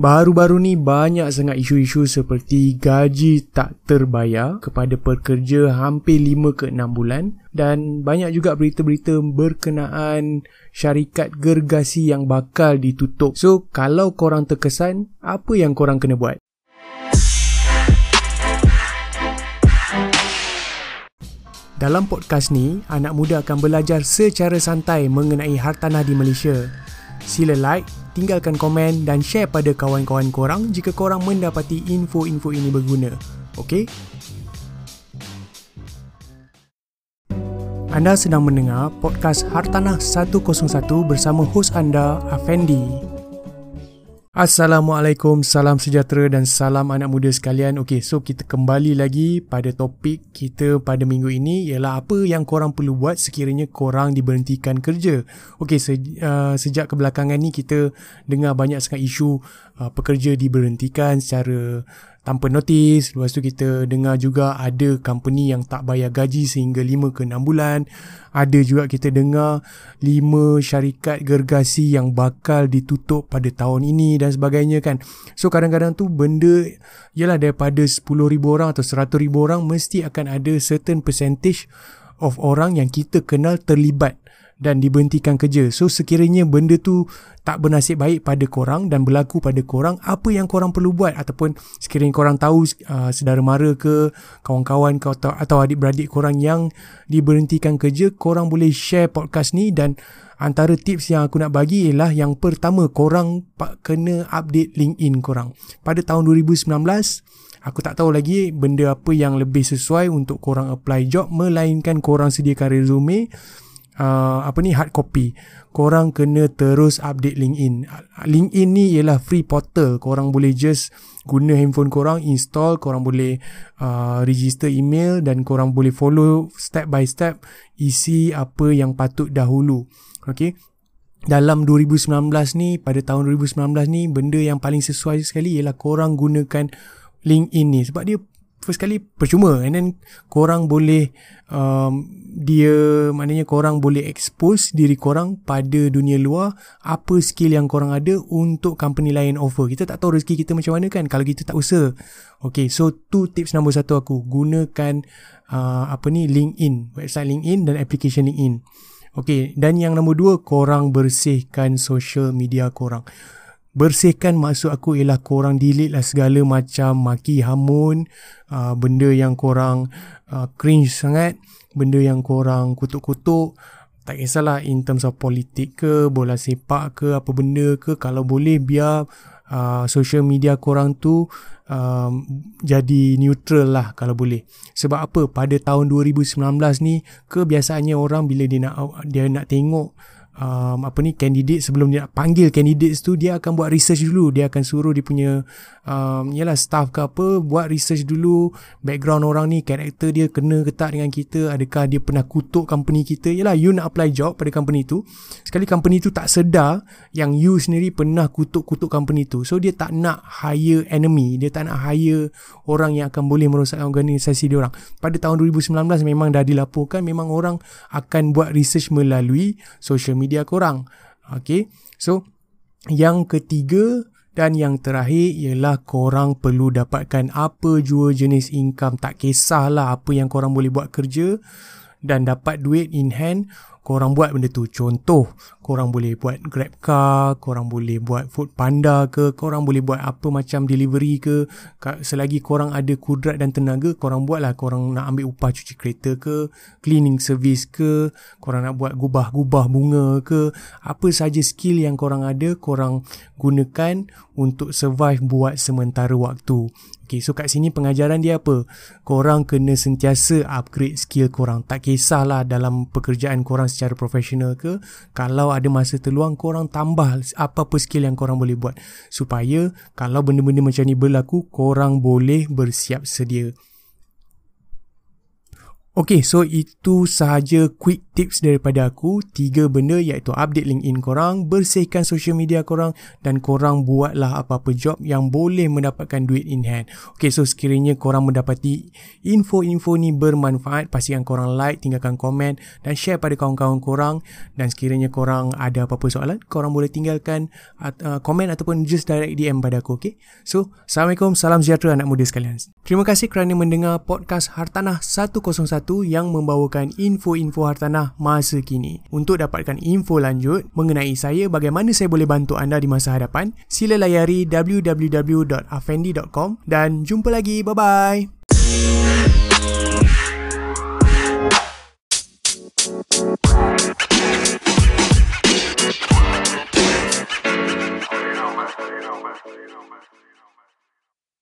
Baru-baru ni banyak sangat isu-isu seperti gaji tak terbayar kepada pekerja hampir 5 ke 6 bulan dan banyak juga berita-berita berkenaan syarikat gergasi yang bakal ditutup. So, kalau korang terkesan, apa yang korang kena buat? Dalam podcast ni, anak muda akan belajar secara santai mengenai hartanah di Malaysia. Sila like, tinggalkan komen dan share pada kawan-kawan korang jika korang mendapati info-info ini berguna. Okey? Anda sedang mendengar podcast Hartanah 101 bersama hos anda, Afendi. Assalamualaikum, salam sejahtera dan salam anak muda sekalian. Okey, so kita kembali lagi pada topik kita pada minggu ini ialah apa yang korang perlu buat sekiranya korang diberhentikan kerja. Okey, se- uh, sejak kebelakangan ni kita dengar banyak sangat isu uh, pekerja diberhentikan secara tanpa notis. Lepas tu kita dengar juga ada company yang tak bayar gaji sehingga 5 ke 6 bulan. Ada juga kita dengar 5 syarikat gergasi yang bakal ditutup pada tahun ini dan sebagainya kan. So kadang-kadang tu benda ialah daripada 10,000 orang atau 100,000 orang mesti akan ada certain percentage of orang yang kita kenal terlibat dan diberhentikan kerja. So sekiranya benda tu tak bernasib baik pada korang dan berlaku pada korang, apa yang korang perlu buat ataupun sekiranya korang tahu uh, saudara mara ke kawan-kawan ke atau, atau adik-beradik korang yang diberhentikan kerja, korang boleh share podcast ni dan antara tips yang aku nak bagi ialah yang pertama korang kena update LinkedIn korang. Pada tahun 2019 Aku tak tahu lagi benda apa yang lebih sesuai untuk korang apply job melainkan korang sediakan resume uh, apa ni hard copy korang kena terus update LinkedIn. LinkedIn ni ialah free portal. Korang boleh just guna handphone korang install korang boleh uh, register email dan korang boleh follow step by step isi apa yang patut dahulu. Okay dalam 2019 ni pada tahun 2019 ni benda yang paling sesuai sekali ialah korang gunakan LinkedIn ni. Sebab dia first kali percuma. And then korang boleh um, dia maknanya korang boleh expose diri korang pada dunia luar apa skill yang korang ada untuk company lain offer. Kita tak tahu rezeki kita macam mana kan kalau kita tak usaha. Okay so tu tips nombor satu aku. Gunakan uh, apa ni LinkedIn. Website LinkedIn dan application LinkedIn. Okay dan yang nombor dua korang bersihkan social media korang Bersihkan maksud aku ialah korang delete lah segala macam maki hamun, uh, benda yang korang uh, cringe sangat, benda yang korang kutuk-kutuk. Tak kisahlah in terms of politik ke, bola sepak ke, apa benda ke. Kalau boleh biar uh, social media korang tu jadi neutral lah kalau boleh. Sebab apa? Pada tahun 2019 ni, kebiasaannya orang bila dia nak dia nak tengok um, apa ni candidate sebelum dia nak panggil candidates tu dia akan buat research dulu. Dia akan suruh dia punya um, yalah staff ke apa buat research dulu background orang ni karakter dia kena ke tak dengan kita adakah dia pernah kutuk company kita. Yalah you nak apply job pada company tu sekali company tu tak sedar yang you sendiri pernah kutuk-kutuk company tu. So dia tak nak hire enemy dia tak nak hire orang yang akan boleh merosakkan organisasi dia orang. Pada tahun 2019 memang dah dilaporkan memang orang akan buat research melalui social media media korang. Okay. So, yang ketiga dan yang terakhir ialah korang perlu dapatkan apa jua jenis income. Tak kisahlah apa yang korang boleh buat kerja dan dapat duit in hand korang buat benda tu. Contoh korang boleh buat grab car korang boleh buat food panda ke korang boleh buat apa macam delivery ke. Selagi korang ada kudrat dan tenaga korang buat lah korang nak ambil upah cuci kereta ke cleaning service ke korang nak buat gubah-gubah bunga ke. Apa saja skill yang korang ada korang gunakan untuk survive buat sementara waktu Okay, so kat sini pengajaran dia apa? Korang kena sentiasa upgrade skill korang. Tak kisahlah dalam pekerjaan korang secara profesional ke. Kalau ada masa terluang, korang tambah apa-apa skill yang korang boleh buat. Supaya kalau benda-benda macam ni berlaku, korang boleh bersiap sedia. Okay, so itu sahaja quick tips daripada aku. Tiga benda iaitu update LinkedIn korang, bersihkan social media korang dan korang buatlah apa-apa job yang boleh mendapatkan duit in hand. Okay, so sekiranya korang mendapati info-info ni bermanfaat, pastikan korang like, tinggalkan komen dan share pada kawan-kawan korang. Dan sekiranya korang ada apa-apa soalan, korang boleh tinggalkan uh, komen ataupun just direct DM pada aku, okay? So, Assalamualaikum, salam sejahtera anak muda sekalian. Terima kasih kerana mendengar podcast Hartanah 101 satu yang membawakan info-info hartanah masa kini. Untuk dapatkan info lanjut mengenai saya bagaimana saya boleh bantu anda di masa hadapan, sila layari www.afendi.com dan jumpa lagi. Bye-bye.